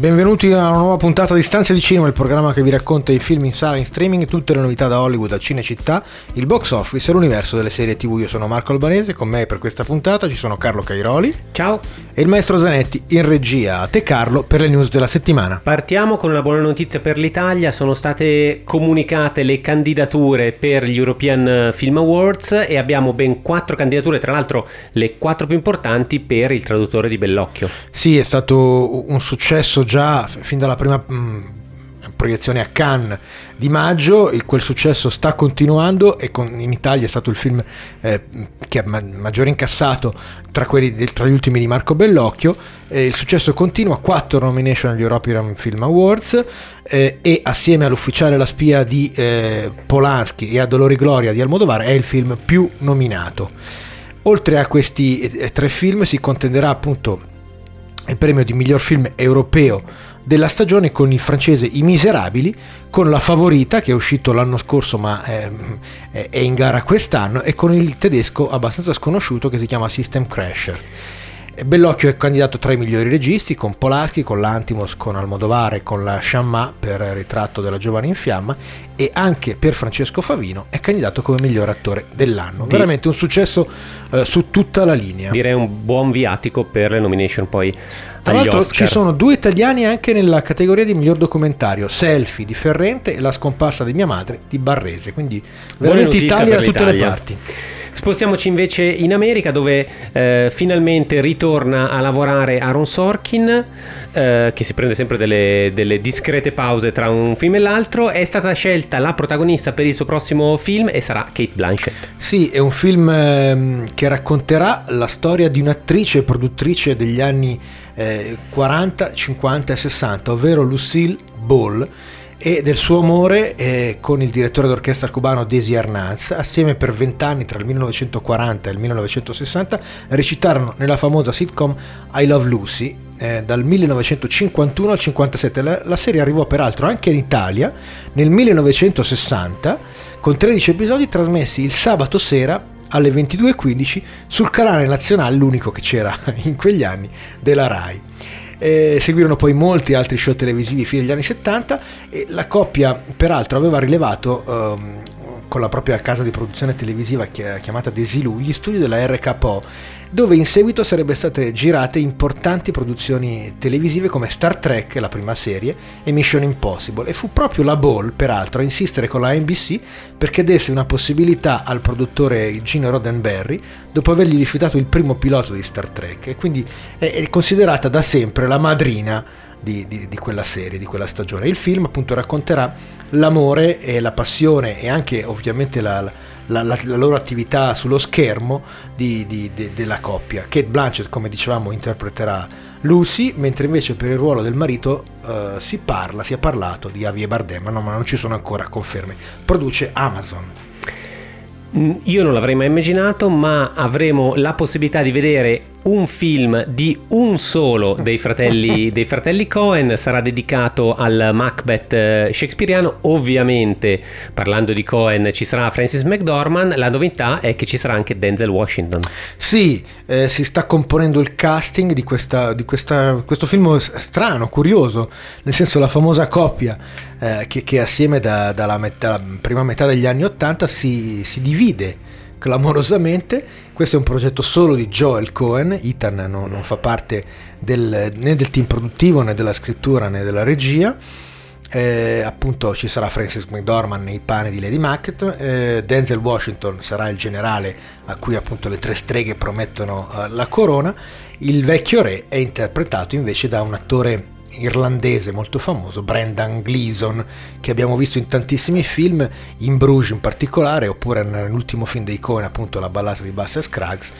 Benvenuti a una nuova puntata di Stanze di Cinema, il programma che vi racconta i film in sala, in streaming, tutte le novità da Hollywood a Cinecittà, il box office e l'universo delle serie TV. Io sono Marco Albanese, con me per questa puntata ci sono Carlo Cairoli. Ciao. E il maestro Zanetti in regia. A te Carlo per le news della settimana. Partiamo con una buona notizia per l'Italia, sono state comunicate le candidature per gli European Film Awards e abbiamo ben quattro candidature, tra l'altro le quattro più importanti per il traduttore di Bellocchio. Sì, è stato un successo già fin dalla prima mh, mm, proiezione a Cannes di maggio, quel successo sta continuando e con, in Italia è stato il film eh, che ha ma- maggiore incassato tra, quelli tra, gli ultimi di Marco Bellocchio, eh, il successo continua, quattro nomination agli European Film Awards eh, e assieme all'ufficiale La spia di eh, Polanski e a Dolori Gloria di Almodovar è il film più nominato. Oltre a questi eh, tre film si contenderà appunto il premio di miglior film europeo della stagione con il francese I Miserabili, con La Favorita che è uscito l'anno scorso ma è, è in gara quest'anno e con il tedesco abbastanza sconosciuto che si chiama System Crasher. Bellocchio è candidato tra i migliori registi con Polaschi, con l'Antimos, con Almodovare, con la Chamma per Ritratto della giovane in fiamma e anche per Francesco Favino è candidato come miglior attore dell'anno. Di... Veramente un successo eh, su tutta la linea. Direi un buon viatico per le nomination poi. Tra l'altro Oscar. ci sono due italiani anche nella categoria di miglior documentario, Selfie di Ferrente e La scomparsa di mia madre di Barrese, quindi veramente Italia da tutte le parti. Spostiamoci invece in America dove eh, finalmente ritorna a lavorare Aaron Sorkin, eh, che si prende sempre delle, delle, discrete pause tra un film e l'altro. È stata scelta la protagonista per il suo prossimo film e sarà Kate Blanchett. Sì, è un film eh, che racconterà la storia di un'attrice e produttrice degli anni 40, eh, 50 e 60, ovvero Lucille Ball e del suo amore eh, con il direttore d'orchestra cubano Desi Arnaz. Assieme per vent'anni, tra il 1940 e il 1960, recitarono nella famosa sitcom I Love Lucy. Eh, dal 1951 al 1957 la, la serie arrivò peraltro anche in Italia nel 1960 con 13 episodi trasmessi il sabato sera alle 22.15 sul canale nazionale, l'unico che c'era in quegli anni, della RAI. Eh, seguirono poi molti altri show televisivi fino agli anni 70 e la coppia peraltro aveva rilevato ehm, con la propria casa di produzione televisiva chiamata Desilu gli studi della RKO dove in seguito sarebbero state girate importanti produzioni televisive come Star Trek, la prima serie, e Mission Impossible. E fu proprio la Ball, peraltro, a insistere con la NBC perché desse una possibilità al produttore Gino Roddenberry dopo avergli rifiutato il primo pilota di Star Trek. E quindi è considerata da sempre la madrina di, di, di, quella serie, di quella stagione. Il film appunto racconterà l'amore e la passione e anche ovviamente la, la, la, la loro attività sullo schermo di, di, de, della coppia. Kate Blanchett, come dicevamo, interpreterà Lucy, mentre invece per il ruolo del marito uh, si parla, si è parlato di Javier Bardem, ma, no, ma non ci sono ancora conferme. Produce Amazon. Mm, io non l'avrei mai immaginato, ma avremo la possibilità di vedere un film di un solo dei fratelli, dei fratelli Cohen, sarà dedicato al Macbeth eh, shakespeariano. Ovviamente, parlando di Cohen, ci sarà Francis McDormand. La novità è che ci sarà anche Denzel Washington. Sì, eh, si sta componendo il casting di, questa, di questa, questo film strano, curioso, nel senso la famosa coppia eh, che, che, assieme da, dalla, met- dalla, prima metà degli anni Ottanta si, si divide clamorosamente. Questo è un progetto solo di Joel Cohen, Ethan non, non fa parte del, né del team produttivo né della scrittura né della regia. Eh, appunto ci sarà Francis McDormand nei panni di Lady Macbeth, eh, Denzel Washington sarà il generale a cui appunto le tre streghe promettono eh, la corona, il vecchio re è interpretato invece da un attore irlandese molto famoso, Brendan Gleeson, che abbiamo visto in tantissimi film, in Bruges in particolare, oppure nell'ultimo film dei Coen, appunto La ballata di Buster Scruggs,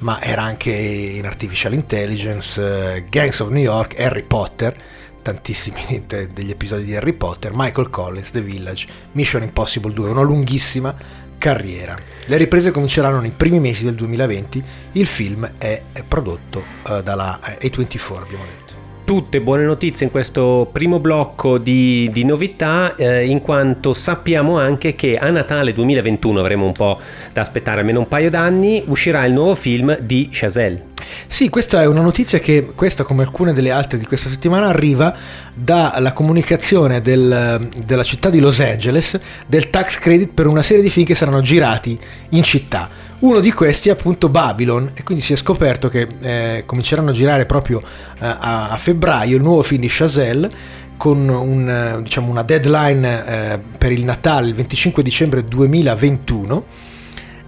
ma era anche in Artificial Intelligence, uh, Gangs of New York, Harry Potter, tantissimi degli episodi di Harry Potter, Michael Collins, The Village, Mission Impossible 2, una lunghissima carriera. Le riprese cominceranno nei primi mesi del 2020, il film è, prodotto uh, dalla A24, abbiamo detto tutte buone notizie in questo primo blocco di, di novità, eh, in quanto sappiamo anche che a Natale 2021 avremo un po' da aspettare, almeno un paio d'anni, uscirà il nuovo film di Chazelle. Sì, questa è una notizia che, questa come alcune delle altre di questa settimana, arriva dalla comunicazione del, della città di Los Angeles del tax credit per una serie di film che saranno girati in città. Uno di questi è appunto Babylon e quindi si è scoperto che eh, cominceranno a girare proprio eh, a, a, febbraio il nuovo film di Chazelle con un, diciamo, una deadline eh, per il Natale il 25 dicembre 2021.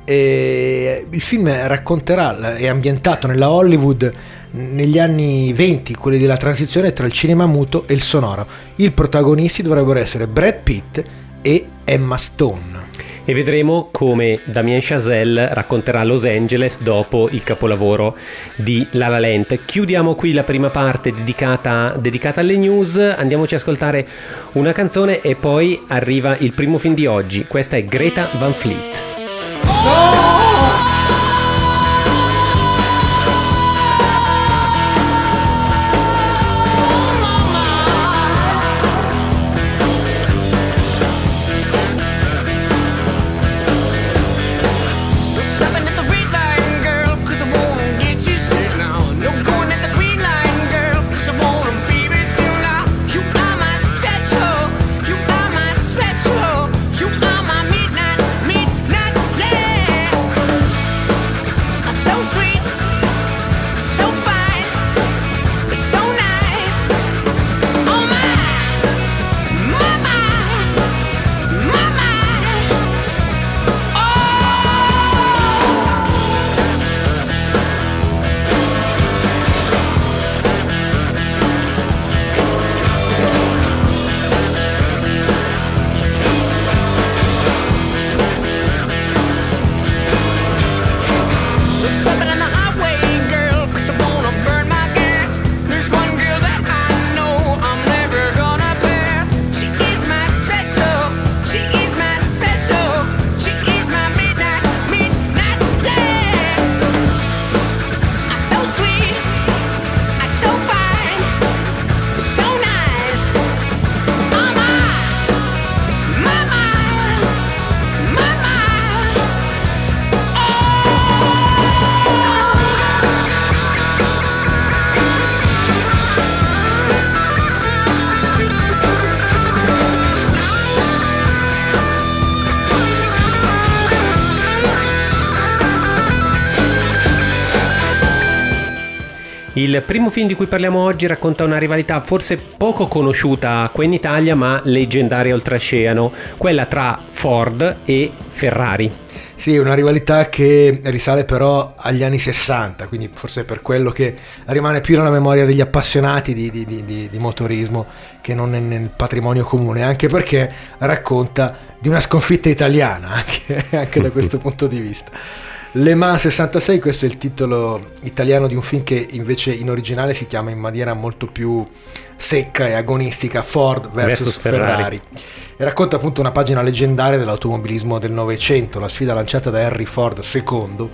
E il film racconterà, è ambientato nella Hollywood negli anni 20, quelli della transizione tra il cinema muto e il sonoro. I protagonisti dovrebbero essere Brad Pitt e Emma Stone e vedremo come Damien Chazelle racconterà Los Angeles dopo il capolavoro di La La Land. Chiudiamo qui la prima parte dedicata, dedicata alle news, andiamoci ad ascoltare una canzone e poi arriva il primo film di oggi. Questa è Greta Van Fleet. Oh! Il primo film di cui parliamo oggi racconta una rivalità forse poco conosciuta qui in Italia, ma leggendaria oltreoceano, quella tra Ford e Ferrari. Sì, una rivalità che risale però agli anni 60, quindi forse è per quello che rimane più nella memoria degli appassionati di, di, di, di motorismo che non nel patrimonio comune, anche perché racconta di una sconfitta italiana, anche, anche da questo punto di vista. Le Mans 66, questo è il titolo italiano di un film che invece in originale si chiama in maniera molto più secca e agonistica Ford vs Ferrari. Ferrari. E racconta appunto una pagina leggendaria dell'automobilismo del Novecento, la sfida lanciata da Henry Ford II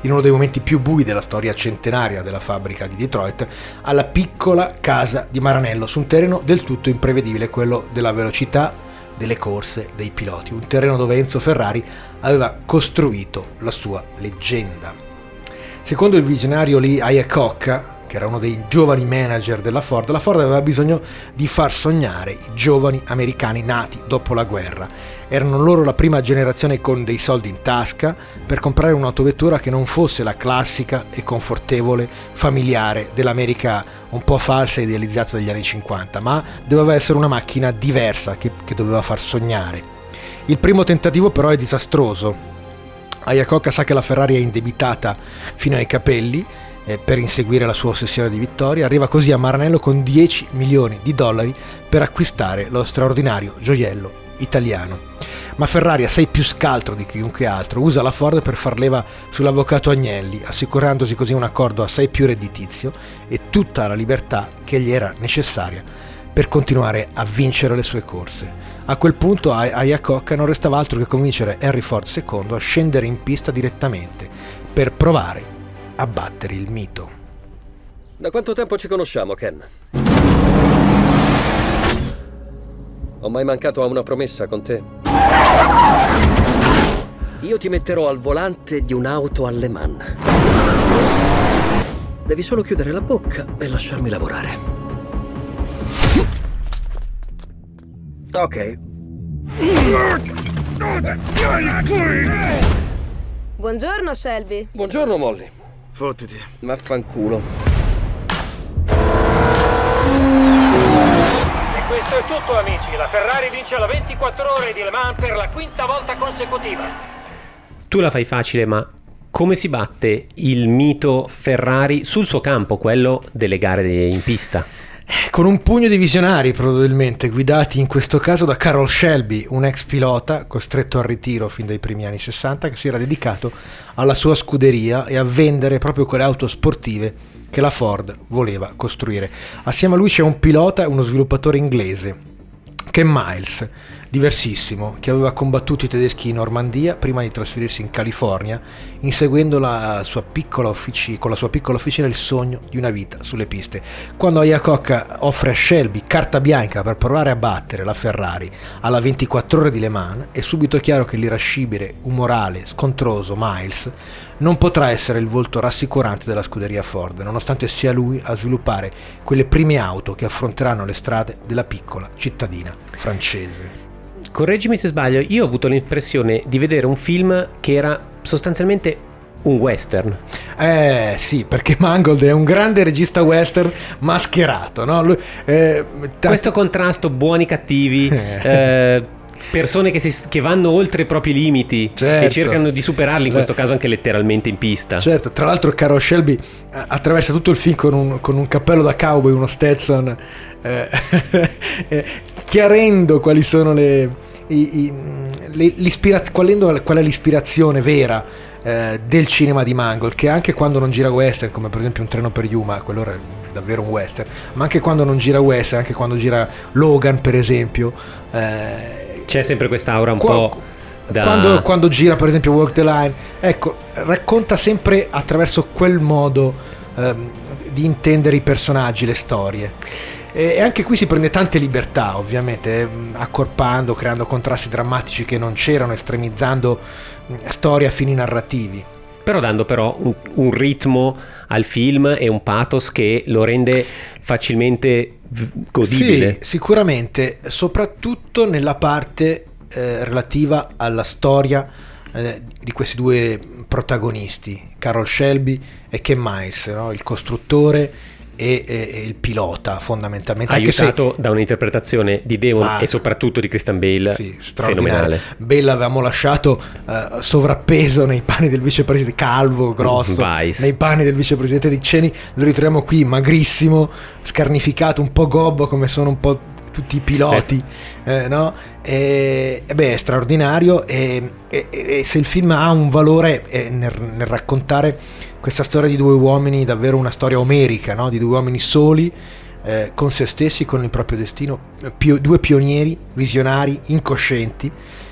in uno dei momenti più bui della storia centenaria della fabbrica di Detroit, alla piccola casa di Maranello, su un terreno del tutto imprevedibile, quello della velocità delle corse dei piloti, un terreno dove Enzo Ferrari aveva costruito la sua leggenda. Secondo il visionario Lee Iacocca, che era uno dei giovani manager della Ford, la Ford aveva bisogno di far sognare i giovani americani nati dopo la guerra. Erano loro la prima generazione con dei soldi in tasca per comprare un'autovettura che non fosse la classica e confortevole familiare dell'America un po' falsa e idealizzata degli anni 50, ma doveva essere una macchina diversa che, che doveva far sognare. Il primo tentativo però è disastroso. Ayakocca sa che la Ferrari è indebitata fino ai capelli eh, per inseguire la sua ossessione di vittoria, arriva così a Maranello con 10 milioni di dollari per acquistare lo straordinario gioiello italiano. Ma Ferrari, assai più scaltro di chiunque altro, usa la Ford per far leva sull'avvocato Agnelli, assicurandosi così un accordo assai più redditizio e tutta la libertà che gli era necessaria per continuare a vincere le sue corse. A quel punto a Iacocca non restava altro che convincere Henry Ford II a scendere in pista direttamente per provare a battere il mito. Da quanto tempo ci conosciamo, Ken? Ho mai mancato a una promessa con te? Io ti metterò al volante di un'auto alle man. Devi solo chiudere la bocca e lasciarmi lavorare. Ok. Buongiorno Shelby. Buongiorno, Molly. Fottiti. Vaffanculo. E questo è tutto amici, la Ferrari vince la 24 ore di Le Mans per la quinta volta consecutiva. Tu la fai facile, ma come si batte il mito Ferrari sul suo campo, quello delle gare in pista? Con un pugno di visionari probabilmente, guidati in questo caso da Carol Shelby, un ex pilota costretto al ritiro fin dai primi anni 60 che si era dedicato alla sua scuderia e a vendere proprio quelle auto sportive che la Ford voleva costruire. Assieme a lui c'è un pilota e uno sviluppatore inglese, Ken Miles, diversissimo, che aveva combattuto i tedeschi in Normandia prima di trasferirsi in California, inseguendo la offici- con la sua piccola officina il sogno di una vita sulle piste. Quando Ayakok offre a Shelby carta bianca per provare a battere la Ferrari alla 24 ore di Le Mans, è subito chiaro che l'irascibile, umorale, scontroso Miles non potrà essere il volto rassicurante della scuderia Ford, nonostante sia lui a sviluppare quelle prime auto che affronteranno le strade della piccola cittadina francese. Correggimi se sbaglio, io ho avuto l'impressione di vedere un film che era sostanzialmente un western. Eh sì, perché Mangold è un grande regista western mascherato, no? Lui, eh, t- Questo contrasto buoni cattivi, eh, persone che, si, che, vanno oltre i propri limiti certo. e cercano di superarli, in questo caso anche letteralmente in pista. Certo, tra l'altro Caro Shelby eh, attraversa tutto il film con un, con un cappello da cowboy, uno Stetson, eh, eh, chiarendo quali sono le, i, i, l'ispiraz- qual, è, l'ispirazione vera eh, del cinema di Mangold, che anche quando non gira western, come per esempio Un treno per Yuma, quello era davvero un western, ma anche quando non gira western, anche quando gira Logan per esempio, eh, c'è sempre quest'aura un qua, po'. Da... Quando, quando, gira per esempio Walk the Line, ecco, racconta sempre attraverso quel modo ehm, di intendere i personaggi, le storie. E anche qui si prende tante libertà, ovviamente, ehm, accorpando, creando contrasti drammatici che non c'erano, estremizzando storie a fini narrativi. Però dando però un, un ritmo al film e un pathos che lo rende facilmente godibile. Sì, sicuramente, soprattutto nella parte eh, relativa alla storia eh, di questi due protagonisti, Carol Shelby e Ken Miles, no? il costruttore e, e, il pilota fondamentalmente. Aiutato se... da un'interpretazione di Damon ah, e soprattutto di Christian Bale sì, fenomenale. Bale avevamo lasciato uh, sovrappeso nei panni del vicepresidente, calvo, grosso, Vice. nei panni del vicepresidente di Ceni, lo ritroviamo qui magrissimo, scarnificato, un po' gobbo come sono un po' tutti i piloti, eh. Eh, no? E, e, beh, è straordinario e, e, e, se il film ha un valore nel, nel, raccontare questa storia di due uomini, davvero una storia omerica, no? di due uomini soli, eh, con se stessi, con il proprio destino, pio, due pionieri, visionari, incoscienti,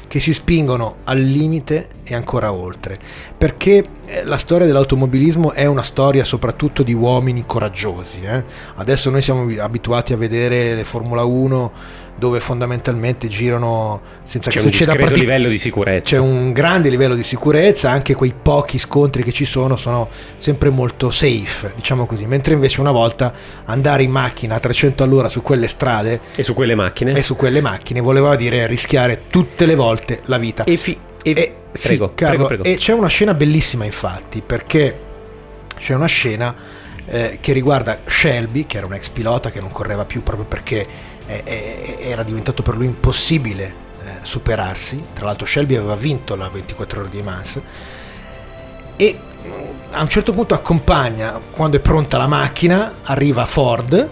che si spingono al limite e ancora oltre, perché eh, la storia dell'automobilismo è una storia soprattutto di uomini coraggiosi. Eh? Adesso noi siamo abituati a vedere le Formula 1 dove fondamentalmente girano senza c'è che succeda un partic- livello di sicurezza. C'è un grande livello di sicurezza, anche quei pochi scontri che ci sono sono sempre molto safe, diciamo così, mentre invece una volta andare in macchina a 300 all'ora su quelle strade e su quelle macchine e su quelle macchine voleva dire rischiare tutte le volte la vita. E, fi- e, e prego, sì, Carlo, prego, prego. E c'è una scena bellissima infatti, perché c'è una scena eh, che riguarda Shelby, che era un ex pilota che non correva più proprio perché era diventato per lui impossibile eh, superarsi. Tra l'altro Shelby aveva vinto la 24 ore di Mans e mm, a un certo punto accompagna, quando è pronta la macchina, arriva Ford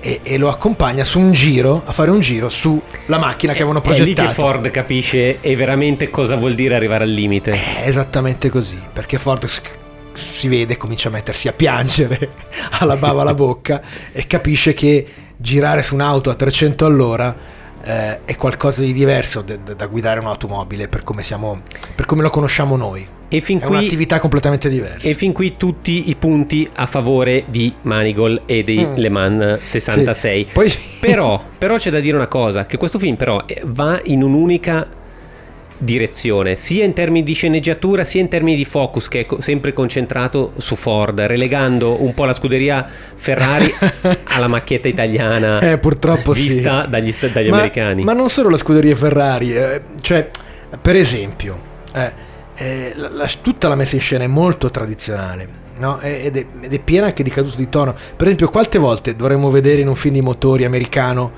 e, e, lo accompagna su un giro, a fare un giro sulla macchina che avevano progettato. È lì che Ford capisce e veramente cosa vuol dire arrivare al limite. È esattamente così, perché Ford si vede, comincia a mettersi a piangere, alla bava alla bocca e capisce che girare su un'auto a 300 all'ora eh, è qualcosa di diverso da, da- da guidare un'automobile per come, siamo, per come lo conosciamo noi. E fin È qui un'attività completamente diversa. E fin qui tutti i punti a favore di Manigol e di Mm. Le Mans 66. Sì. Poi- Però, però c'è da dire una cosa, che questo film però eh, va in un'unica direzione, sia in termini di sceneggiatura sia in termini di focus che è co- sempre concentrato su Ford, relegando un po' la scuderia Ferrari alla macchietta italiana Eh, purtroppo sì. vista dagli, sta- dagli ma, americani. Ma non solo la scuderia Ferrari, eh, cioè, per esempio, eh, eh, la- la- tutta la messa in scena è molto tradizionale. no? Ed, è, ed è piena anche di cadute di tono. Per esempio, quante volte dovremmo vedere in un film di motori americano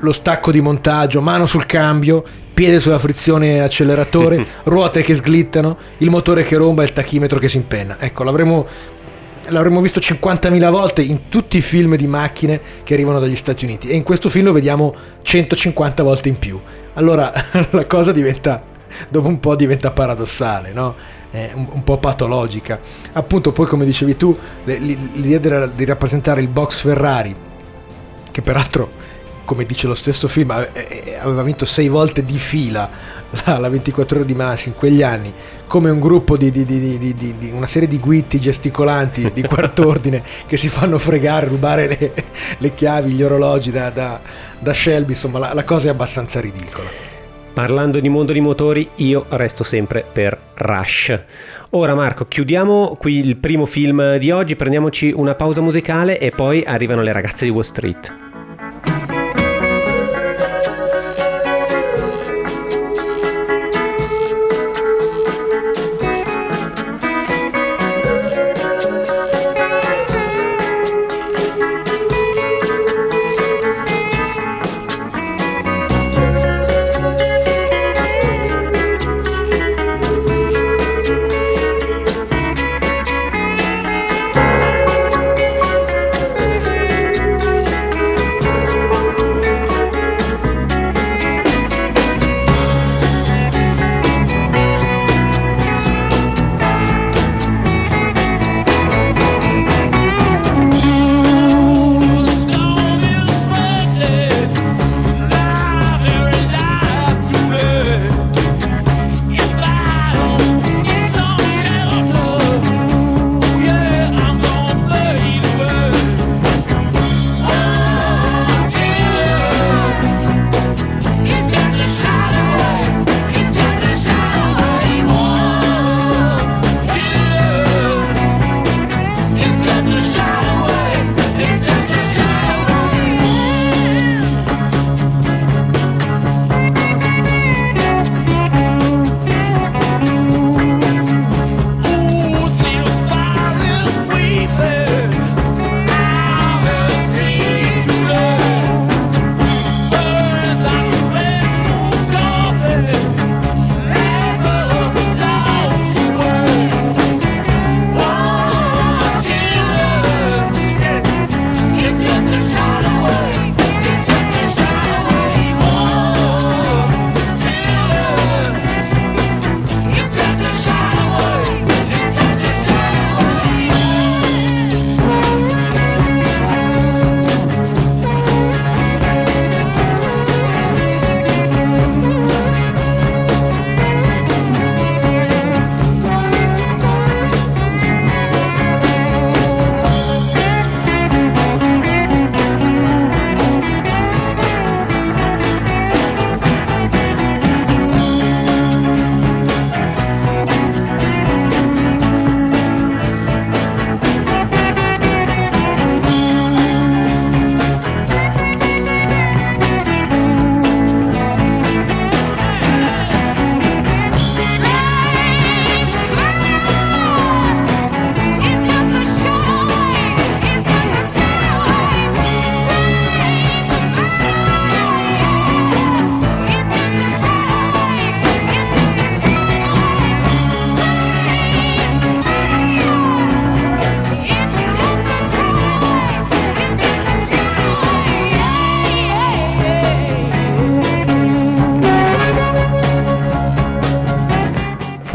lo stacco di montaggio, mano sul cambio, piede sulla frizione acceleratore, ruote che sglittano, il motore che romba e il tachimetro che si impenna. Ecco, l'avremmo l'avremmo visto 50.000 volte in tutti i film di macchine che arrivano dagli Stati Uniti e in questo film lo vediamo 150 volte in più. Allora la cosa diventa, dopo un po' diventa paradossale, no? È un, po' patologica. Appunto poi come dicevi tu, l'idea di rappresentare il box Ferrari, che peraltro, come dice lo stesso film, ave- eh, aveva vinto sei volte di fila la, la 24 ore di Masi in quegli anni, come un gruppo di, di- di- di- di- di- di- una serie di guitti gesticolanti di quart'ordine che si fanno fregare, rubare le, le chiavi, gli orologi da, da- da Shelby, insomma la, la cosa è abbastanza ridicola. Parlando di mondo di motori, io resto sempre per Rush. Ora Marco, chiudiamo qui il primo film di oggi, prendiamoci una pausa musicale e poi arrivano le ragazze di Wall Street.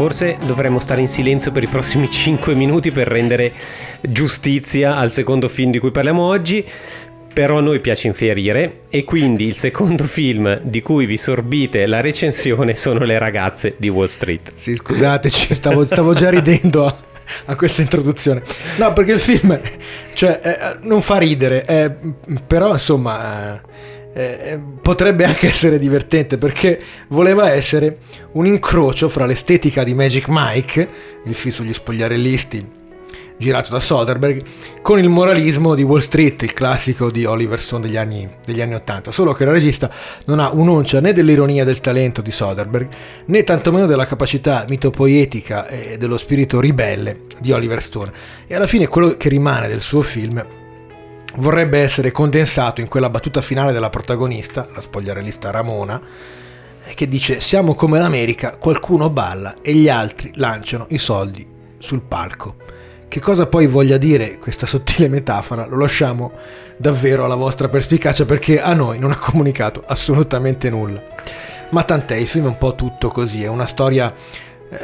Forse dovremmo stare in silenzio per i prossimi 5 minuti per rendere giustizia al secondo film di cui parliamo oggi. però a noi piace infierire e quindi il secondo film di cui vi sorbite la recensione sono Le ragazze di Wall Street. Sì, scusateci, stavo, stavo già ridendo a, a questa introduzione. No, perché il film cioè, eh, non fa ridere, eh, però insomma eh, eh, potrebbe anche essere divertente perché voleva essere un incrocio fra l'estetica di Magic Mike, il film sugli spogliarellisti girato da Soderbergh, con il moralismo di Wall Street, il classico di Oliver Stone degli anni, degli anni 80. Solo che il regista non ha un'oncia né dell'ironia del talento di Soderbergh, né tantomeno della capacità mitopoietica e dello spirito ribelle di Oliver Stone. E alla fine quello che rimane del suo film vorrebbe essere condensato in quella battuta finale della protagonista, la spogliarellista Ramona, che dice siamo come l'America, qualcuno balla e gli altri lanciano i soldi sul palco. Che cosa poi voglia dire questa sottile metafora lo lasciamo davvero alla vostra perspicacia perché a noi non ha comunicato assolutamente nulla. Ma tant'è, il film è un po' tutto così, è una storia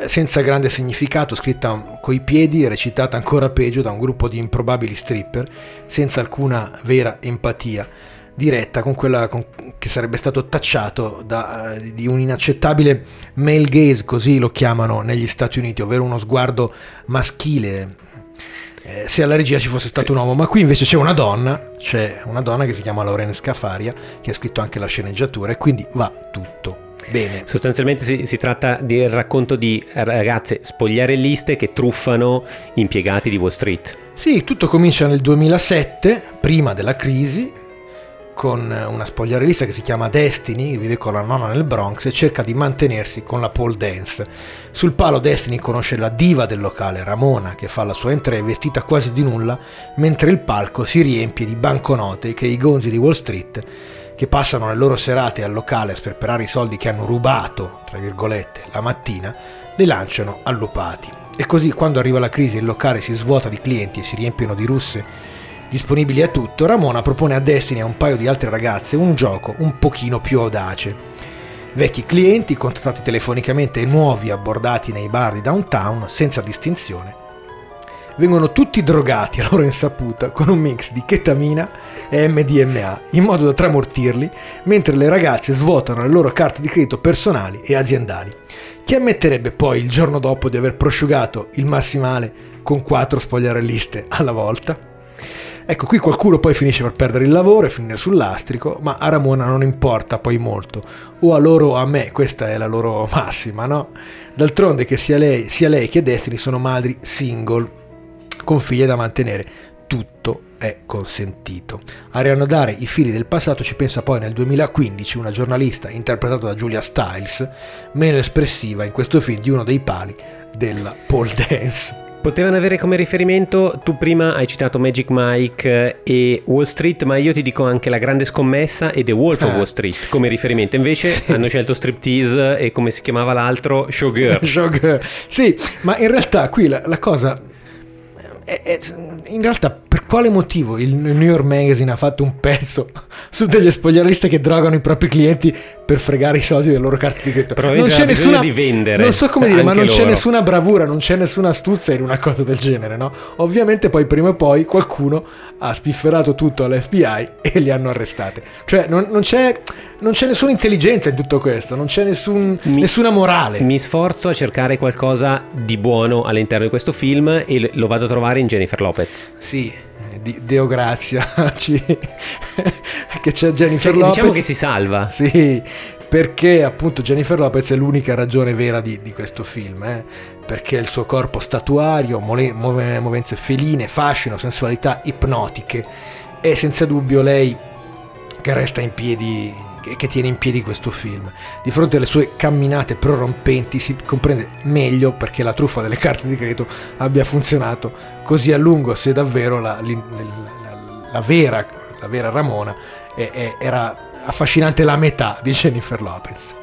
senza grande significato, scritta coi piedi e recitata ancora peggio da un gruppo di improbabili stripper, senza alcuna vera empatia, diretta con quella con, che sarebbe stato tacciato da, eh, di un inaccettabile male gaze, così lo chiamano negli Stati Uniti, ovvero uno sguardo maschile eh, se alla regia ci fosse stato sì. un uomo, ma qui invece c'è una donna, c'è una donna che si chiama Lorena Scafaria, che ha scritto anche la sceneggiatura e quindi va tutto. Bene. Sostanzialmente si, si, tratta del racconto di ragazze spogliarelliste che truffano impiegati di Wall Street. Sì, tutto comincia nel 2007, prima della crisi, con una spogliarellista che si chiama Destiny, vive con la nonna nel Bronx e cerca di mantenersi con la pole dance. Sul palo Destiny conosce la diva del locale, Ramona, che fa la sua entrée vestita quasi di nulla, mentre il palco si riempie di banconote che i gonzi di Wall Street, che passano le loro serate al locale a sperperare i soldi che hanno rubato, tra virgolette, la mattina, li lanciano allupati. E così quando arriva la crisi il locale si svuota di clienti e si riempiono di russe Disponibili a tutto, Ramona propone a Destiny e a un paio di altre ragazze un gioco un pochino più audace. Vecchi clienti, contattati telefonicamente e nuovi abbordati nei bar di downtown senza distinzione, vengono tutti drogati a loro insaputa con un mix di chetamina e MDMA in modo da tramortirli, mentre le ragazze svuotano le loro carte di credito personali e aziendali. Chi ammetterebbe poi il giorno dopo di aver prosciugato il massimale con quattro spogliarelliste alla volta? Ecco, qui qualcuno poi finisce per perdere il lavoro e finire sul lastrico, ma a Ramona non importa poi molto. O a loro o a me, questa è la loro massima, no? D'altronde che sia lei, sia lei che Destiny sono madri single, con figlie da mantenere. Tutto è consentito. A riannodare i fili del passato ci pensa poi nel 2015 una giornalista interpretata da Julia Stiles, meno espressiva in questo film di uno dei pali della pole dance. Potevano avere come riferimento, tu prima hai citato Magic Mike e Wall Street, ma io ti dico anche La Grande Scommessa e The Wolf ah. of Wall Street come riferimento. Invece sì. hanno scelto Striptease e come si chiamava l'altro? Showgirls. Showgirl. Sì, ma in realtà qui la, la cosa... È, è, in realtà per quale motivo il New York Magazine ha fatto un pezzo su degli spogliarelliste che drogano i propri clienti per fregare i soldi delle loro carte di credito. Non c'è nessuna di vendere. Non so come dire, ma non loro. c'è nessuna bravura, non c'è nessuna astuzia in una cosa del genere, no? Ovviamente poi prima o poi qualcuno ha spifferato tutto all'FBI e li hanno arrestate. Cioè non, non, c'è, non c'è, nessuna intelligenza in tutto questo, non c'è nessun, mi, nessuna morale. Mi sforzo a cercare qualcosa di buono all'interno di questo film e lo vado a trovare in Jennifer Lopez. Sì, di Deo Grazia che c'è Jennifer cioè, Lopez diciamo che si salva sì perché appunto Jennifer Lopez è l'unica ragione vera di, di questo film eh? perché il suo corpo statuario mole, movenze feline fascino sensualità ipnotiche è senza dubbio lei che resta in piedi che tiene in piedi questo film. Di fronte alle sue camminate prorompenti si comprende meglio perché la truffa delle carte di credito abbia funzionato così a lungo se davvero la, la, la, la vera, vera, Ramona è, è, era affascinante la metà di Jennifer Lopez.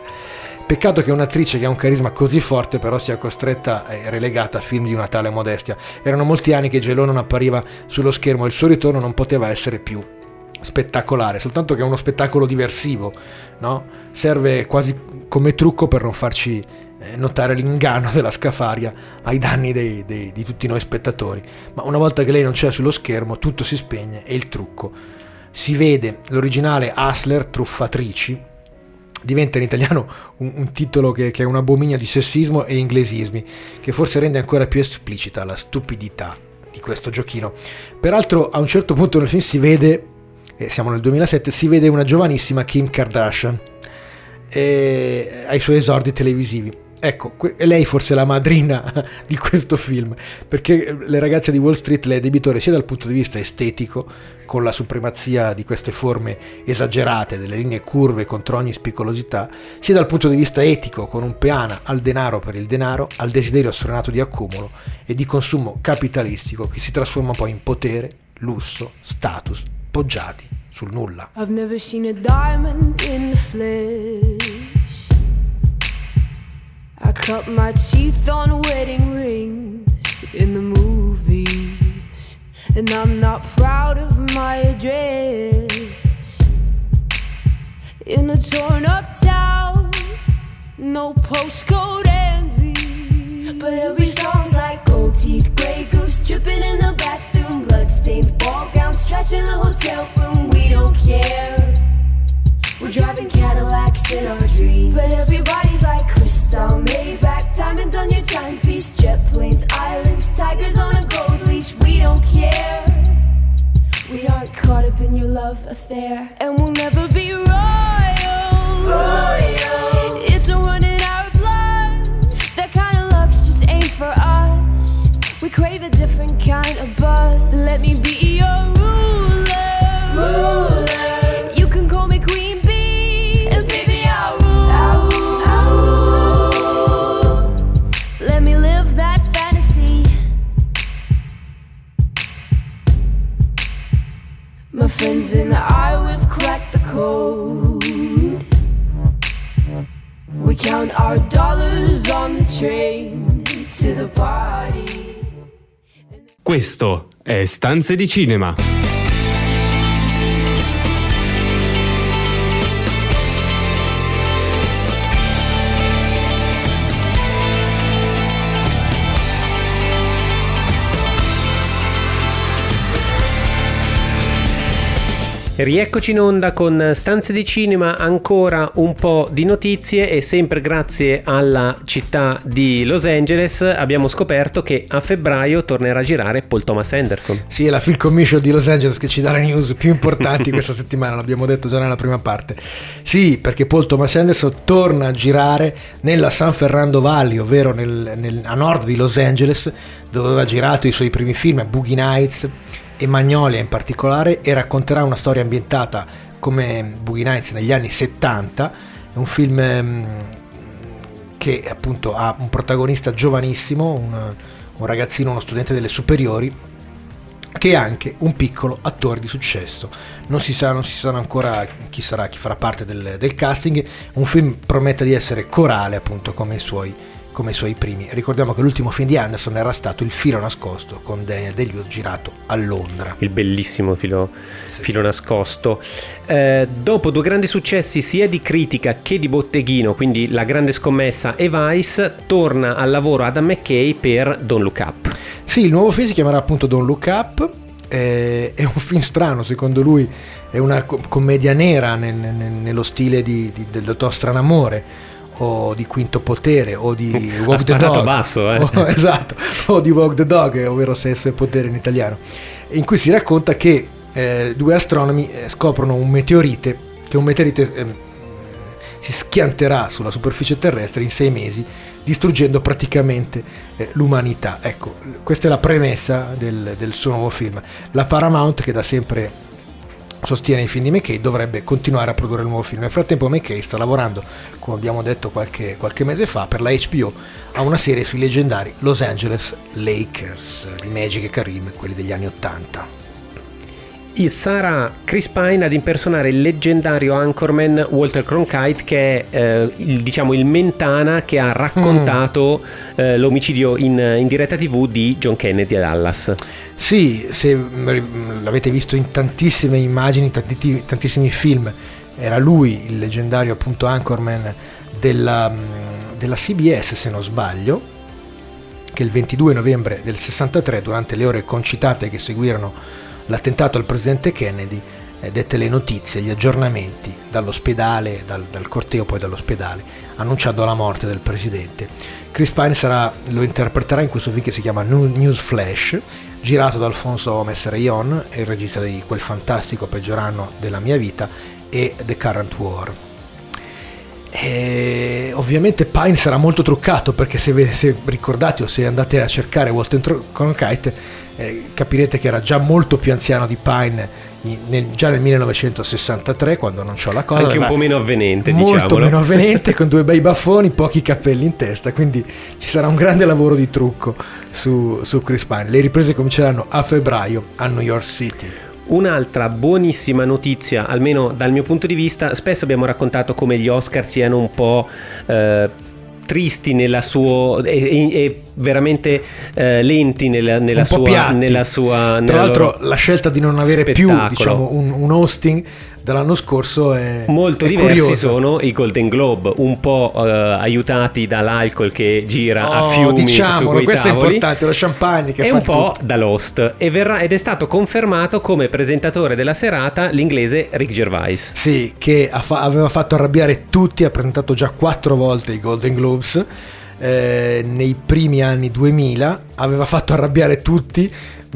Peccato che un'attrice che ha un carisma così forte però sia costretta e relegata a film di una tale modestia. Erano molti anni che Gelò non appariva sullo schermo e il suo ritorno non poteva essere più spettacolare, soltanto che è uno spettacolo diversivo, no? serve quasi come trucco per non farci eh, notare l'inganno della scafaria ai danni dei, dei, di tutti noi spettatori. Ma una volta che lei non c'è sullo schermo, tutto si spegne e il trucco si vede l'originale Hustler Truffatrici, diventa in italiano un, un titolo che, che, è un abominio di sessismo e inglesismi, che forse rende ancora più esplicita la stupidità di questo giochino. Peraltro a un certo punto nel film si vede, eh, siamo nel 2007, si vede una giovanissima Kim Kardashian eh, ai suoi esordi televisivi. Ecco, è lei forse la madrina di questo film, perché le ragazze di Wall Street le è debitore sia dal punto di vista estetico, con la supremazia di queste forme esagerate, delle linee curve contro ogni spicolosità, sia dal punto di vista etico, con un peana al denaro per il denaro, al desiderio sfrenato di accumulo e di consumo capitalistico che si trasforma poi in potere, lusso, status, poggiati sul nulla. I've never seen a diamond in the flesh. I cut my teeth on wedding rings in the movies, and I'm not proud of my address. In a torn up town, no postcode envy. But every song's like gold teeth, grey goose dripping in the bathroom, bloodstains, ball gowns, trash in the hotel room. We don't care. We're driving Cadillacs in our dreams. But everybody's like crystal, Maybach, diamonds on your timepiece, jet planes, islands, tigers on a gold leash. We don't care. We aren't caught up in your love affair, and we'll never be royals. royals. It's a run in our blood. That kind of luck's just ain't for us. We crave a different kind of buzz. Let me be your ruler. ruler. You can call me Queen B and baby owl owl owl Let me live that fantasy My friends and I, we've cracked the code. We count our dollars on the train to the party. Questo è Stanze di Cinema. Rieccoci in onda con Stanze di Cinema, ancora un po' di notizie e sempre grazie alla città di Los Angeles abbiamo scoperto che a febbraio tornerà a girare Paul Thomas Anderson. Sì, è la Film Commission di Los Angeles che ci dà le news più importanti questa settimana, l'abbiamo detto già nella prima parte. Sì, perché Paul Thomas Anderson torna a girare nella San Fernando Valley, ovvero nel, nel, a nord di Los Angeles, dove aveva girato i suoi primi film, Boogie Nights e Magnolia in particolare e racconterà una storia ambientata come Boogie Nights negli anni 70, è un film mm, che appunto ha un protagonista giovanissimo, un, un ragazzino, uno studente delle superiori, che è anche un piccolo attore di successo. Non si sa, non si sa ancora chi sarà, chi farà parte del, del casting. Un film promette di essere corale, appunto, come i suoi come i suoi primi. Ricordiamo che l'ultimo film di Anderson era stato Il filo nascosto con Daniel Day-Lewis girato a Londra. Il bellissimo filo, sì. filo nascosto. Eh, dopo due grandi successi sia di critica che di botteghino, quindi La grande scommessa e Vice, torna al lavoro Adam McKay per Don't Look Up. Sì, il nuovo film si chiamerà appunto Don't Look Up. Eh, è un film strano, secondo lui è una commedia nera nel, nel, nello stile di, di, del dottor Stranamore o di Quinto Potere o di Walk the Dog basso, eh? o, esatto, o di Walk the Dog, ovvero Sesso e Potere in italiano, in cui si racconta che eh, due astronomi eh, scoprono un meteorite, che un meteorite eh, si schianterà sulla superficie terrestre in sei mesi, distruggendo praticamente eh, l'umanità. Ecco, questa è la premessa del, del suo nuovo film. La Paramount, che da sempre sostiene i film di McKay dovrebbe continuare a produrre il nuovo film. Nel frattempo McKay sta lavorando, come abbiamo detto qualche, qualche mese fa, per la HBO a una serie sui leggendari Los Angeles Lakers di Magic e Karim, quelli degli anni Ottanta sarà Chris Pine ad impersonare il leggendario anchorman Walter Cronkite che è eh, il, diciamo, il mentana che ha raccontato mm. eh, l'omicidio in, in, diretta tv di John Kennedy a Dallas. Sì, se l'avete visto in tantissime immagini, tanti, tantissimi film, era lui il leggendario appunto anchorman della, della CBS se non sbaglio, che il 22 novembre del 63 durante le ore concitate che seguirono l'attentato al presidente Kennedy eh, dette le notizie, gli aggiornamenti dall'ospedale, dal, dal corteo poi dall'ospedale, annunciando la morte del presidente. Chris Pine sarà, lo interpreterà in questo film che si chiama News Flash, girato da Alfonso Omes Rayon, il regista di quel fantastico peggior anno della mia vita, e The Current War. E ovviamente Pine sarà molto truccato perché se, se ricordate o se andate a cercare Walter Cronkite eh, capirete che era già molto più anziano di Pine nel, già nel 1963 quando non c'ho la cosa anche un po' meno avvenente molto diciamolo. meno avvenente con due bei baffoni pochi capelli in testa quindi ci sarà un grande lavoro di trucco su, su Chris Pine le riprese cominceranno a febbraio a New York City Un'altra buonissima notizia, almeno dal mio punto di vista, spesso abbiamo raccontato come gli Oscar siano un po' eh, tristi nella sua e, e veramente eh, lenti nella, nella, sua, nella, sua, Tra l'altro la scelta di non avere spettacolo. più diciamo, un, un hosting dall'anno scorso è molto è diversi curioso. sono i Golden Globe un po' uh, aiutati dall'alcol che gira oh, a fiumi diciamolo, questo tavoli è importante lo champagne che è fa un po' tutto. da Lost e verrà, ed è stato confermato come presentatore della serata l'inglese Rick Gervais sì che fa- aveva fatto arrabbiare tutti ha presentato già quattro volte i Golden Globes eh, nei primi anni 2000 aveva fatto arrabbiare tutti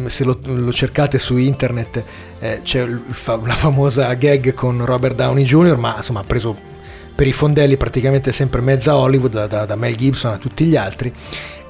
se lo, lo cercate su internet eh, c'è la famosa gag con Robert Downey Jr. ma insomma ha preso per i fondelli praticamente sempre mezza Hollywood da, da, da Mel Gibson a tutti gli altri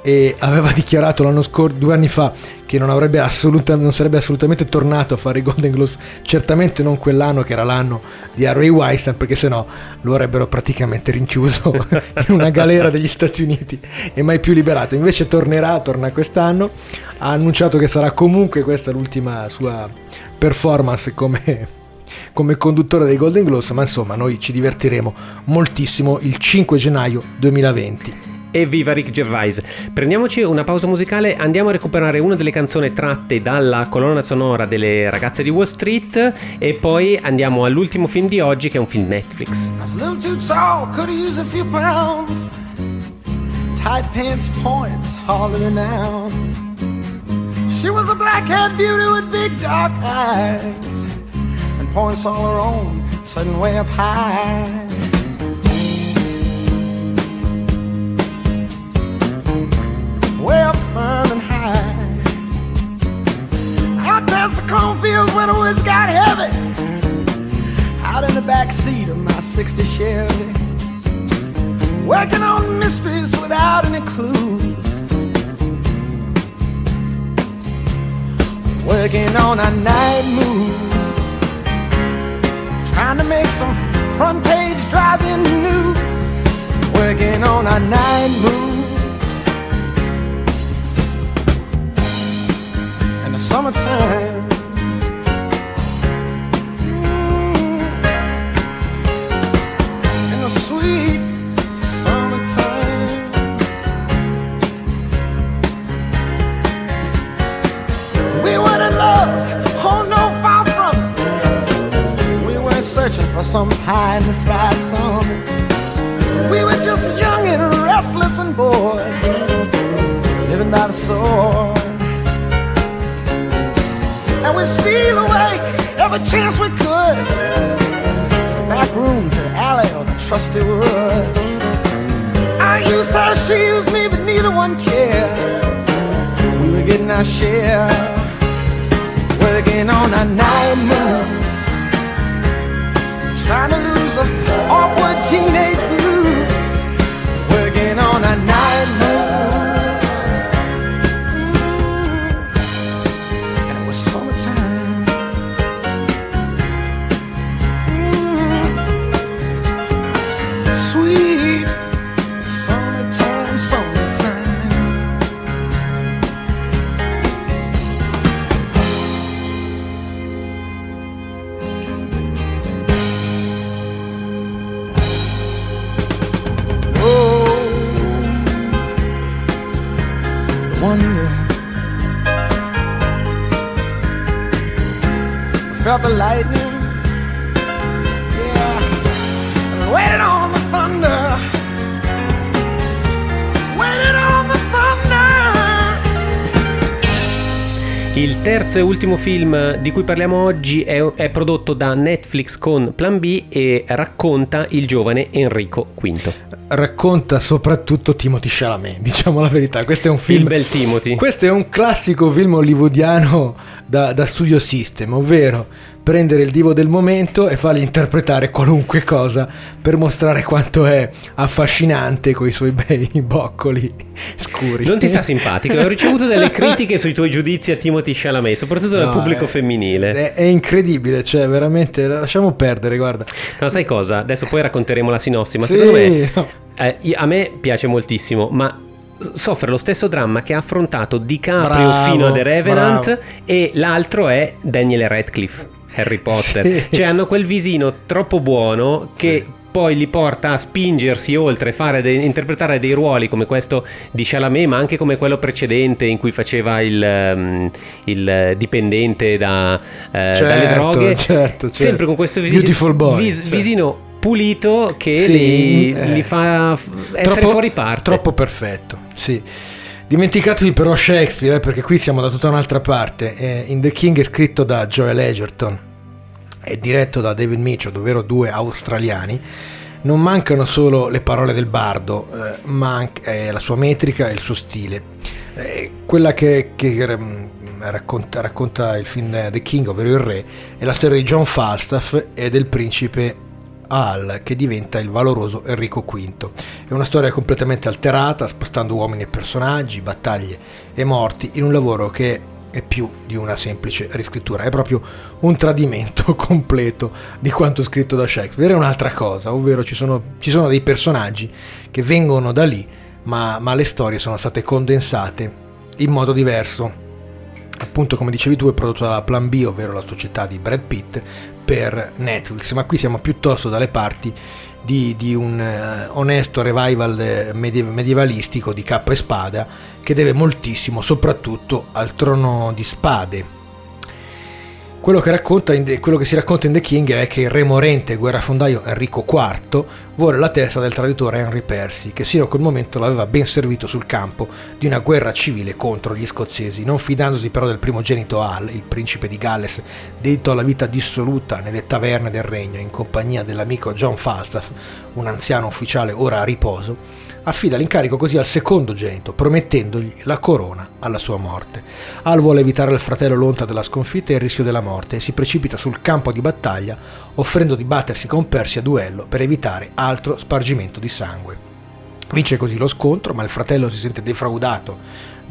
e aveva dichiarato l'anno scorso, due anni fa, che non, assoluta, non, sarebbe assolutamente tornato a fare i Golden Globes, certamente non quell'anno che era l'anno di Harry Weinstein, perché sennò lo avrebbero praticamente rinchiuso in una galera degli Stati Uniti e mai più liberato. Invece tornerà, torna quest'anno, ha annunciato che sarà comunque questa l'ultima sua performance come, come conduttore dei Golden Globes, ma insomma noi ci divertiremo moltissimo il 5 gennaio 2020 Evviva Rick Gervais. Prendiamoci una pausa musicale, andiamo a recuperare una delle canzoni tratte dalla colonna sonora delle ragazze di Wall Street e poi andiamo all'ultimo film di oggi che è un film Netflix. Tight pants points hollering out. She was a black-haired beauty with big dark eyes and points all her own, sitting way up high. Firm and high. Out past the cornfields where the woods got heavy. Out in the back seat of my 60 Chevy. Working on mysteries without any clues. Working on our night moves. Trying to make some front page driving news. Working on our night moves. Summertime. In the sweet summertime. We were in love, oh no, far from. We weren't searching for some high in the sky song. We were just young and restless and bored, living by the sword and we steal away every chance we could. To the back room, to the alley, or the trusty woods. I used her, she used me, but neither one cared. We were getting our share, working on our night moves, trying to lose the awkward teenage blues, working on our night lightning. Yeah, waited on the thunder. Waited on the thunder. Il terzo e ultimo film di cui parliamo oggi è, è prodotto da Netflix con Plan B e racconta il giovane Enrico V. Racconta soprattutto Timothy Chalamet, diciamo la verità. Questo è un film. Il bel Timothy. Questo è un classico film hollywoodiano da, da studio system, ovvero prendere il divo del momento e fargli interpretare qualunque cosa per mostrare quanto è affascinante con i suoi bei boccoli scuri. Non ti sta simpatico? Ho ricevuto delle critiche sui tuoi giudizi a Timothy Chalamet, soprattutto dal No, pubblico è- femminile. È, è incredibile, cioè veramente lasciamo perdere, guarda. No, sai cosa? Adesso poi racconteremo la sinossi, ma Sì, secondo me no. eh, a me piace moltissimo, ma soffre lo stesso dramma che ha affrontato DiCaprio Bravo, fino a The Revenant bravo. e l'altro è Daniel Radcliffe, Harry Potter. Sì. Cioè hanno quel visino troppo buono che Sì. poi li porta a spingersi oltre, fare de- interpretare dei ruoli come questo di Chalamet, ma anche come quello precedente in cui faceva il, ehm, il dipendente da, eh, Certo, dalle droghe. certo, certo. Sempre con questo vi- Beautiful boy, vis- certo. visino pulito che Sì, li, eh, li fa essere fuori parte. Troppo perfetto, sì. Dimenticatevi però Shakespeare, eh, perché qui siamo da tutta un'altra parte. Eh, in The King è scritto da Joel Edgerton, è diretto da David Mitchell, ovvero due australiani. Non mancano solo le parole del bardo, eh, ma anche eh, la sua metrica e il suo stile. Eh, quella che, che, ehm, racconta, racconta il film The King, ovvero il re, è la storia di John Falstaff e del principe Al, che diventa il valoroso Enrico V. È una storia completamente alterata, spostando uomini e personaggi, battaglie e morti in un lavoro che è più di una semplice riscrittura, è proprio un tradimento completo di quanto scritto da Shakespeare. È un'altra cosa, ovvero ci sono, ci sono dei personaggi che vengono da lì, ma, ma le storie sono state condensate in modo diverso appunto come dicevi tu è prodotto dalla Plan B ovvero la società di Brad Pitt per Netflix ma qui siamo piuttosto dalle parti di, di un eh, onesto revival eh, medie- medievalistico di cappa e spada che deve moltissimo soprattutto al trono di spade quello che, racconta quello che si racconta in The King è che il re morente guerrafondaio Enrico IV vuole la testa del traditore Henry Percy, che sino a quel momento l'aveva ben servito sul campo di una guerra civile contro gli scozzesi. Non fidandosi però del primogenito Al, il principe di Galles, dedito alla vita dissoluta nelle taverne del regno in compagnia dell'amico John Falstaff, un anziano ufficiale ora a riposo, affida l'incarico così al secondogenito, promettendogli la corona alla sua morte. Al vuole evitare al fratello l'onta della sconfitta e il rischio della morte e si precipita sul campo di battaglia, offrendo di battersi con Percy a duello per evitare altro spargimento di sangue. Vince così lo scontro, ma il fratello si sente defraudato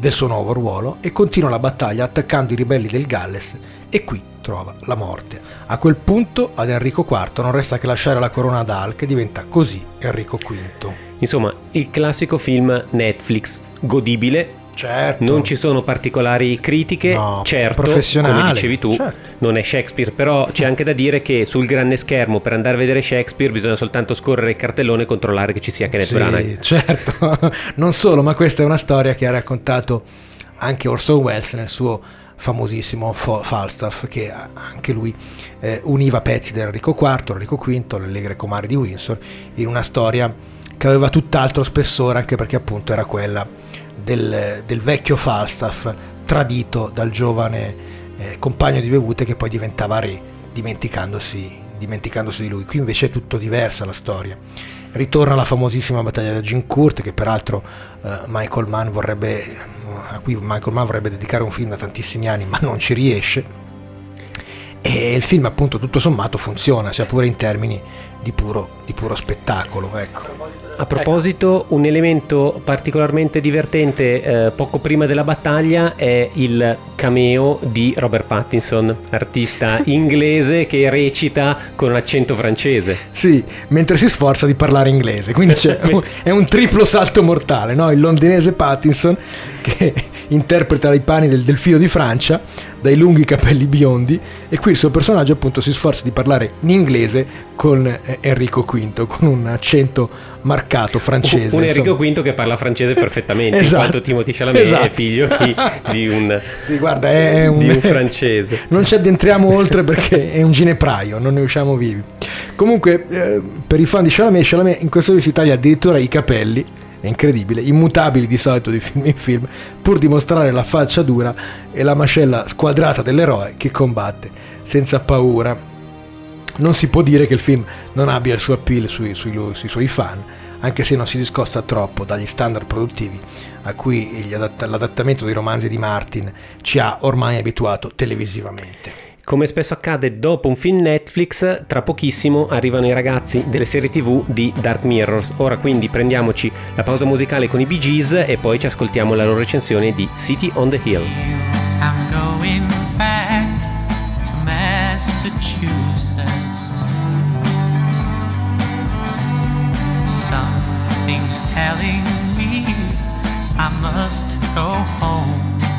del suo nuovo ruolo e continua la battaglia attaccando i ribelli del Galles e qui trova la morte. A quel punto ad Enrico IV non resta che lasciare la corona ad Al che diventa così Enrico V. Insomma, il classico film Netflix, godibile. Certo. Non ci sono particolari critiche, No, certo, come dicevi tu, certo. non è Shakespeare, però c'è anche da dire che sul grande schermo per andare a vedere Shakespeare bisogna soltanto scorrere il cartellone e controllare che ci sia Kenneth Sì, Branagh. certo. non solo, ma questa è una storia che ha raccontato anche Orson Welles nel suo famosissimo Falstaff, che anche lui eh, univa pezzi di Enrico IV, Enrico V, le allegre comari di Windsor, in una storia che aveva tutt'altro spessore, anche perché appunto era quella del, del vecchio Falstaff tradito dal giovane eh, compagno di bevute che poi diventava re, dimenticandosi, dimenticandosi di lui. Qui invece è tutto diversa la storia. Ritorna la famosissima battaglia da Gincourt, che peraltro eh, Michael Mann vorrebbe, a cui Michael Mann vorrebbe dedicare un film da tantissimi anni, ma non ci riesce. E il film, appunto, tutto sommato funziona, sia pure in termini di puro, di puro spettacolo. Ecco. A proposito, un elemento particolarmente divertente eh, poco prima della battaglia è il cameo di Robert Pattinson, artista inglese che recita con accento francese. Sì, mentre si sforza di parlare inglese, quindi è un triplo salto mortale, no? Il londinese Pattinson che interpreta i panni del delfino di Francia, dai lunghi capelli biondi, e qui il suo personaggio appunto si sforza di parlare in inglese con eh, Enrico V, con un accento marcato francese. Un Enrico insomma. V che parla francese perfettamente, in Esatto. quanto Timothy Chalamet è Esatto. figlio di, di un, Sì, guarda, è un, di un francese. Non ci addentriamo oltre perché è un ginepraio, non ne usciamo vivi. Comunque, eh, per i fan di Chalamet, Chalamet in questo video si taglia addirittura i capelli è incredibile, immutabili di solito di film in film, pur di mostrare la faccia dura e la mascella squadrata dell'eroe che combatte senza paura. Non si può dire che il film non abbia il suo appeal sui, sui, sui suoi fan, anche se non si discosta troppo dagli standard produttivi a cui adatt- l'adattamento dei romanzi di Martin ci ha ormai abituato televisivamente. Come spesso accade dopo un film Netflix, tra pochissimo arrivano i ragazzi delle serie TV di Dark Mirrors. Ora quindi prendiamoci la pausa musicale con i Bee Gees e poi ci ascoltiamo la loro recensione di City on the Hill. I'm going back to Massachusetts. Something's telling me I must go home.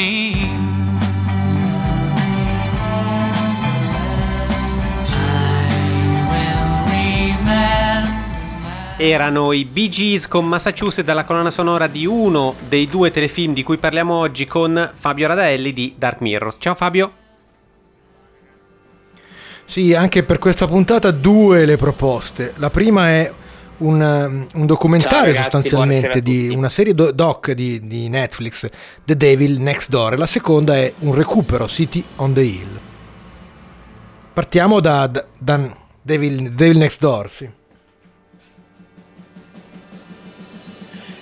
Remember. Erano i Bee Gees con Massachusetts dalla colonna sonora di uno dei due telefilm di cui parliamo oggi con Fabio Radaelli di Dark Mirror. Ciao Fabio. Sì, anche per questa puntata due le proposte. La prima è un, un documentario ragazzi, sostanzialmente di una serie do- doc di, di Netflix, The Devil Next Door. E la seconda è un recupero, City on the Hill. Partiamo da, da- da Devil, Devil Next Door, sì.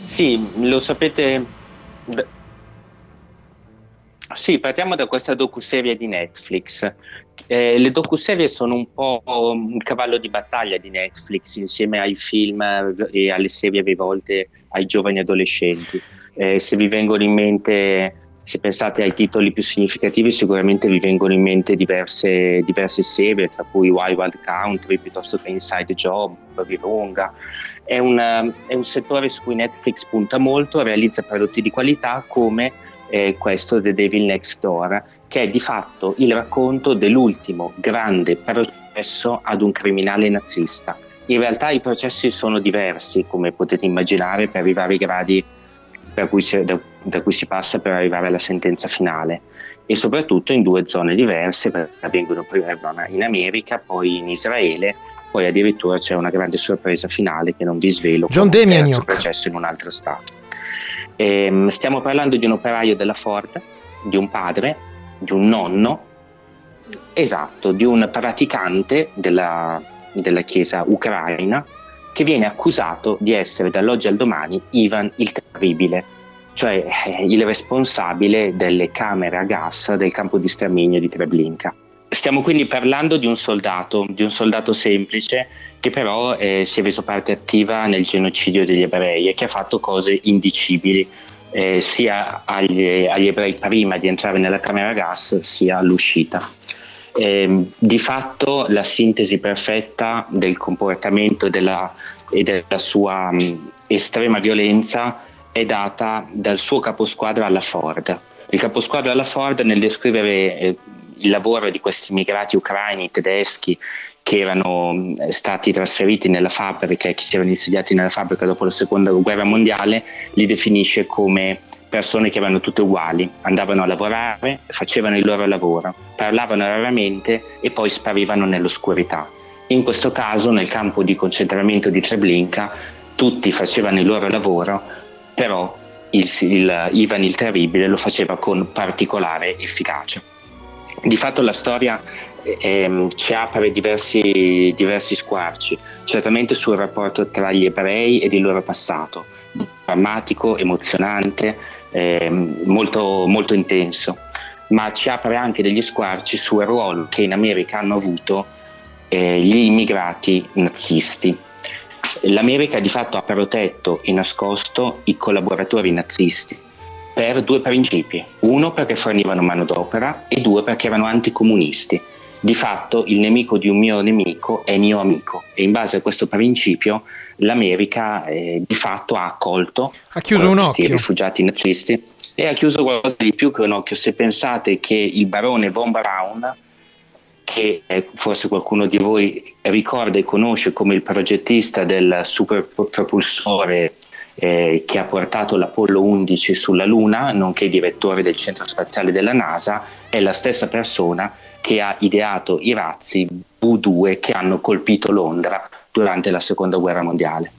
Sì, lo sapete. Sì, partiamo da questa docuserie di Netflix. Eh, le docuserie sono un po' un cavallo di battaglia di Netflix insieme ai film eh, e alle serie rivolte ai giovani adolescenti. Eh, se vi vengono in mente, se pensate ai titoli più significativi, sicuramente vi vengono in mente diverse, diverse serie, tra cui Wild Wild Country piuttosto che Inside Job, Virunga. È, è un settore su cui Netflix punta molto, realizza prodotti di qualità come eh, questo The Devil Next Door, che è di fatto il racconto dell'ultimo grande processo ad un criminale nazista. In realtà i processi sono diversi, come potete immaginare, per arrivare ai gradi per cui si- da, da cui si passa per arrivare alla sentenza finale e soprattutto in due zone diverse, perché avvengono prima in America, poi in Israele, poi addirittura c'è una grande sorpresa finale che non vi svelo. John un Demianiuk. processo in un altro stato. Ehm, stiamo parlando di un operaio della Ford, di un padre, di un nonno, esatto, di un praticante della, della chiesa ucraina che viene accusato di essere dall'oggi al domani Ivan il Terribile, cioè eh, il responsabile delle camere a gas del campo di sterminio di Treblinka. Stiamo quindi parlando di un soldato, di un soldato semplice che però eh, si è reso parte attiva nel genocidio degli ebrei e che ha fatto cose indicibili eh, sia agli, agli ebrei prima di entrare nella camera gas sia all'uscita. Ehm, di fatto la sintesi perfetta del comportamento della- e della sua mh, estrema violenza è data dal suo caposquadra alla Ford. Il caposquadra alla Ford nel descrivere eh, il lavoro di questi immigrati ucraini, tedeschi, che erano mh, stati trasferiti nella fabbrica e che si erano insediati nella fabbrica dopo la seconda guerra mondiale, li definisce come persone che erano tutte uguali, andavano a lavorare, facevano il loro lavoro, parlavano raramente e poi sparivano nell'oscurità. In questo caso, nel campo di concentramento di Treblinka, tutti facevano il loro lavoro, però il, il- Ivan il Terribile lo faceva con particolare efficacia. Di fatto la storia ehm, ci apre diversi, diversi squarci, certamente sul rapporto tra gli ebrei ed il loro passato, drammatico, emozionante, ehm, molto, molto intenso, ma ci apre anche degli squarci sul ruolo che in America hanno avuto eh, gli immigrati nazisti. L'America di fatto ha protetto e nascosto i collaboratori nazisti per due principi. Uno perché fornivano manodopera e due perché erano anticomunisti. Di fatto il nemico di un mio nemico è mio amico e in base a questo principio l'America eh, di fatto ha accolto Ha chiuso un questi occhio. rifugiati nazisti e ha chiuso qualcosa di più che un occhio. Se pensate che il barone von Braun, che eh, forse qualcuno di voi ricorda e conosce come il progettista del superpropulsore eh, che ha portato l'Apollo 11 sulla Luna, nonché direttore del centro spaziale della NASA, è la stessa persona che ha ideato i razzi V2 che hanno colpito Londra durante la seconda guerra mondiale.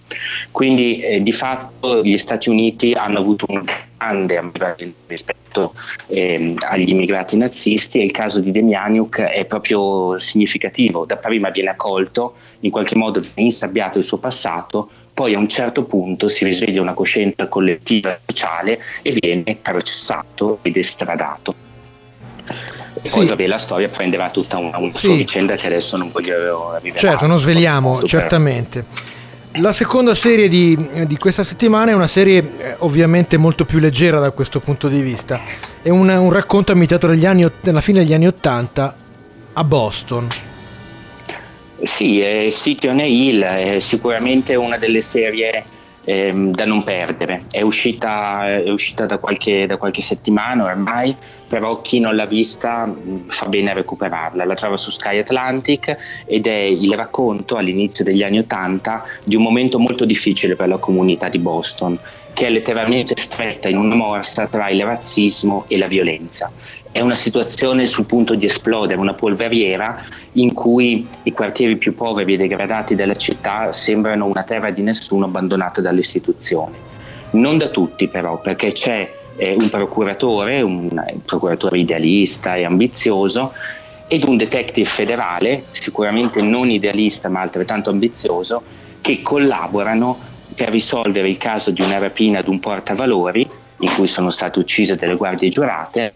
Quindi eh, di fatto gli Stati Uniti hanno avuto un grande ambivalente rispetto ehm, agli immigrati nazisti e il caso di Demianiuk è proprio significativo. Dapprima viene accolto, in qualche modo viene insabbiato il suo passato, poi a un certo punto si risveglia una coscienza collettiva e sociale e viene processato ed estradato. E poi Sì. vabbè, la storia prenderà tutta una, una Sì. sua vicenda che adesso non voglio rivelare. Certo, non sveliamo, certamente. La seconda serie di, di questa settimana è una serie eh, ovviamente molto più leggera da questo punto di vista. È un, un racconto ambientato negli anni, ott- nella fine degli anni Ottanta a Boston. Sì, eh, City on a Hill è sicuramente una delle serie ehm, da non perdere. È uscita, è uscita da, qualche, da qualche settimana ormai, però chi non l'ha vista fa bene a recuperarla. La trova su Sky Atlantic ed è il racconto all'inizio degli anni Ottanta di un momento molto difficile per la comunità di Boston, che è letteralmente stretta in una morsa tra il razzismo e la violenza. È una situazione sul punto di esplodere, una polveriera in cui i quartieri più poveri e degradati della città sembrano una terra di nessuno abbandonata dalle istituzioni. Non da tutti però, perché c'è eh, un procuratore, un, un procuratore idealista e ambizioso, ed un detective federale, sicuramente non idealista ma altrettanto ambizioso, che collaborano per risolvere il caso di una rapina ad un portavalori in cui sono state uccise delle guardie giurate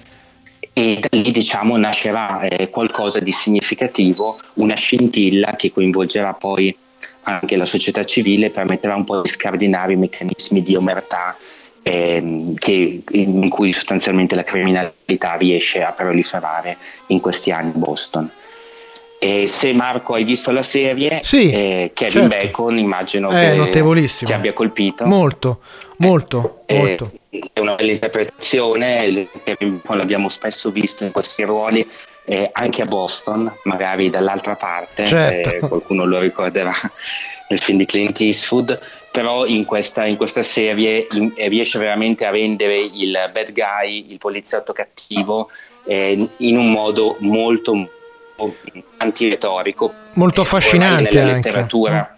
e da lì diciamo nascerà eh, qualcosa di significativo, una scintilla che coinvolgerà poi anche la società civile e permetterà un po' di scardinare i meccanismi di omertà ehm, che- in cui sostanzialmente la criminalità riesce a proliferare in questi anni a Boston. E se Marco hai visto la serie, Sì, eh, Kevin certo. Bacon immagino È che ti abbia colpito. Molto, molto, Eh, molto. È una bella interpretazione, Kevin Bacon l'abbiamo spesso visto in questi ruoli, eh, anche a Boston, magari dall'altra parte, Certo. eh, qualcuno lo ricorderà nel film di Clint Eastwood, però in questa, in questa serie in- eh, riesce veramente a rendere il bad guy, il poliziotto cattivo, eh, in un modo molto antiretorico. Molto affascinante nella anche. letteratura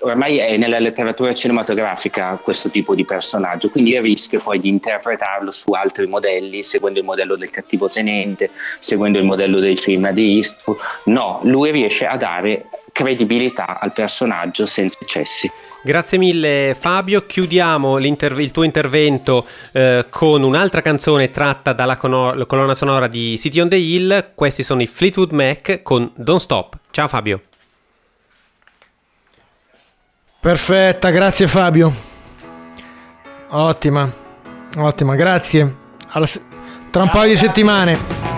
ormai è nella letteratura cinematografica questo tipo di personaggio, quindi il rischio poi di interpretarlo su altri modelli, seguendo il modello del cattivo tenente, seguendo il modello dei film di Eastwood. No, lui riesce a dare credibilità al personaggio senza eccessi. Grazie mille Fabio, chiudiamo il tuo intervento eh, con un'altra canzone tratta dalla cono- la colonna sonora di City on the Hill, questi sono i Fleetwood Mac con Don't Stop. Ciao Fabio. Perfetta, grazie Fabio. Ottima, ottima, grazie. Alla se- tra un paio di settimane.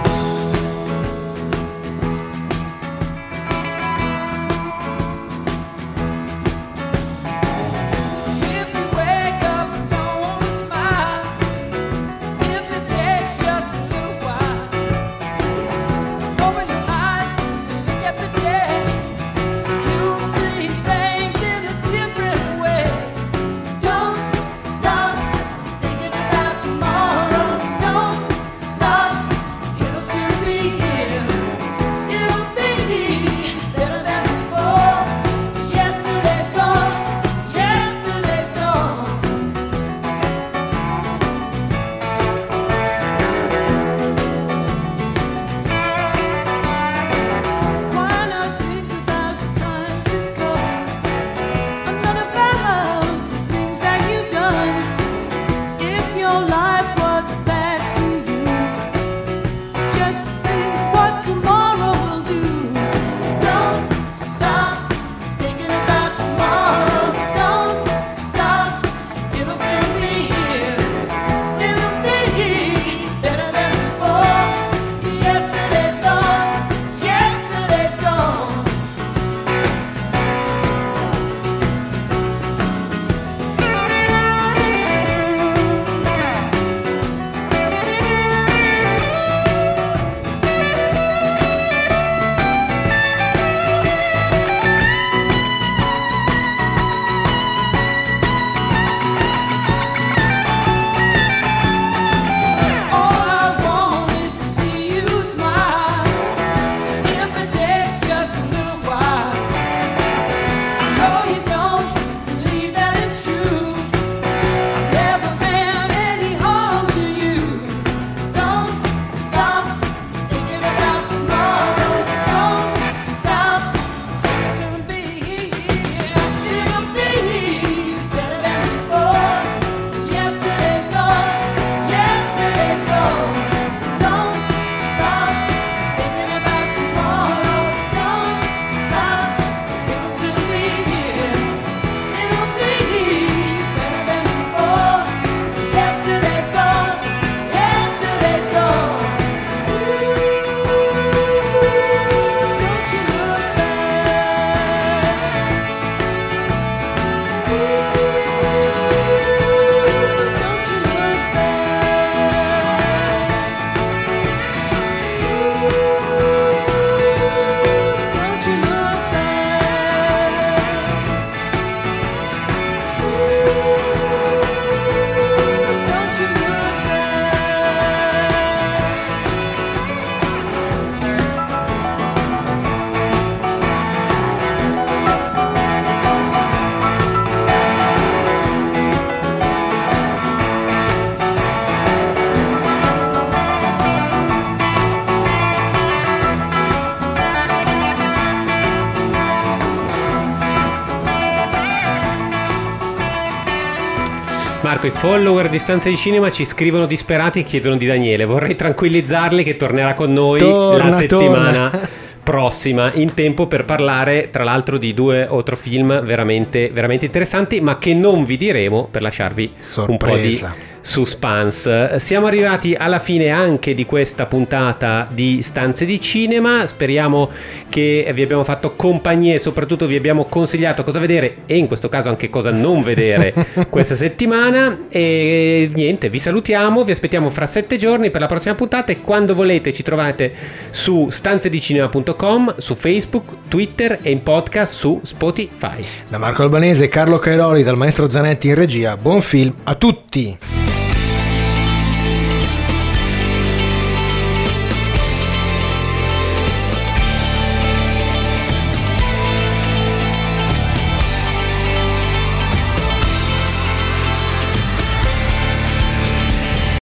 Marco, i follower di Stanze di Cinema ci scrivono disperati e chiedono di Daniele. Vorrei tranquillizzarli che tornerà con noi Torna, la settimana torna. prossima, in tempo per parlare tra l'altro di due o tre film veramente, veramente interessanti, ma che non vi diremo per lasciarvi un po' di Sorpresa. Suspense. Siamo arrivati alla fine anche di questa puntata di Stanze di Cinema. Speriamo che vi abbiamo fatto compagnia e soprattutto vi abbiamo consigliato cosa vedere e in questo caso anche cosa non vedere questa settimana. E niente, vi salutiamo, vi aspettiamo fra sette giorni per la prossima puntata e quando volete ci trovate su stanzedicinema.com, su Facebook, Twitter e in podcast su Spotify. Da Marco Albanese e Carlo Cairoli, dal maestro Zanetti in regia, buon film a tutti!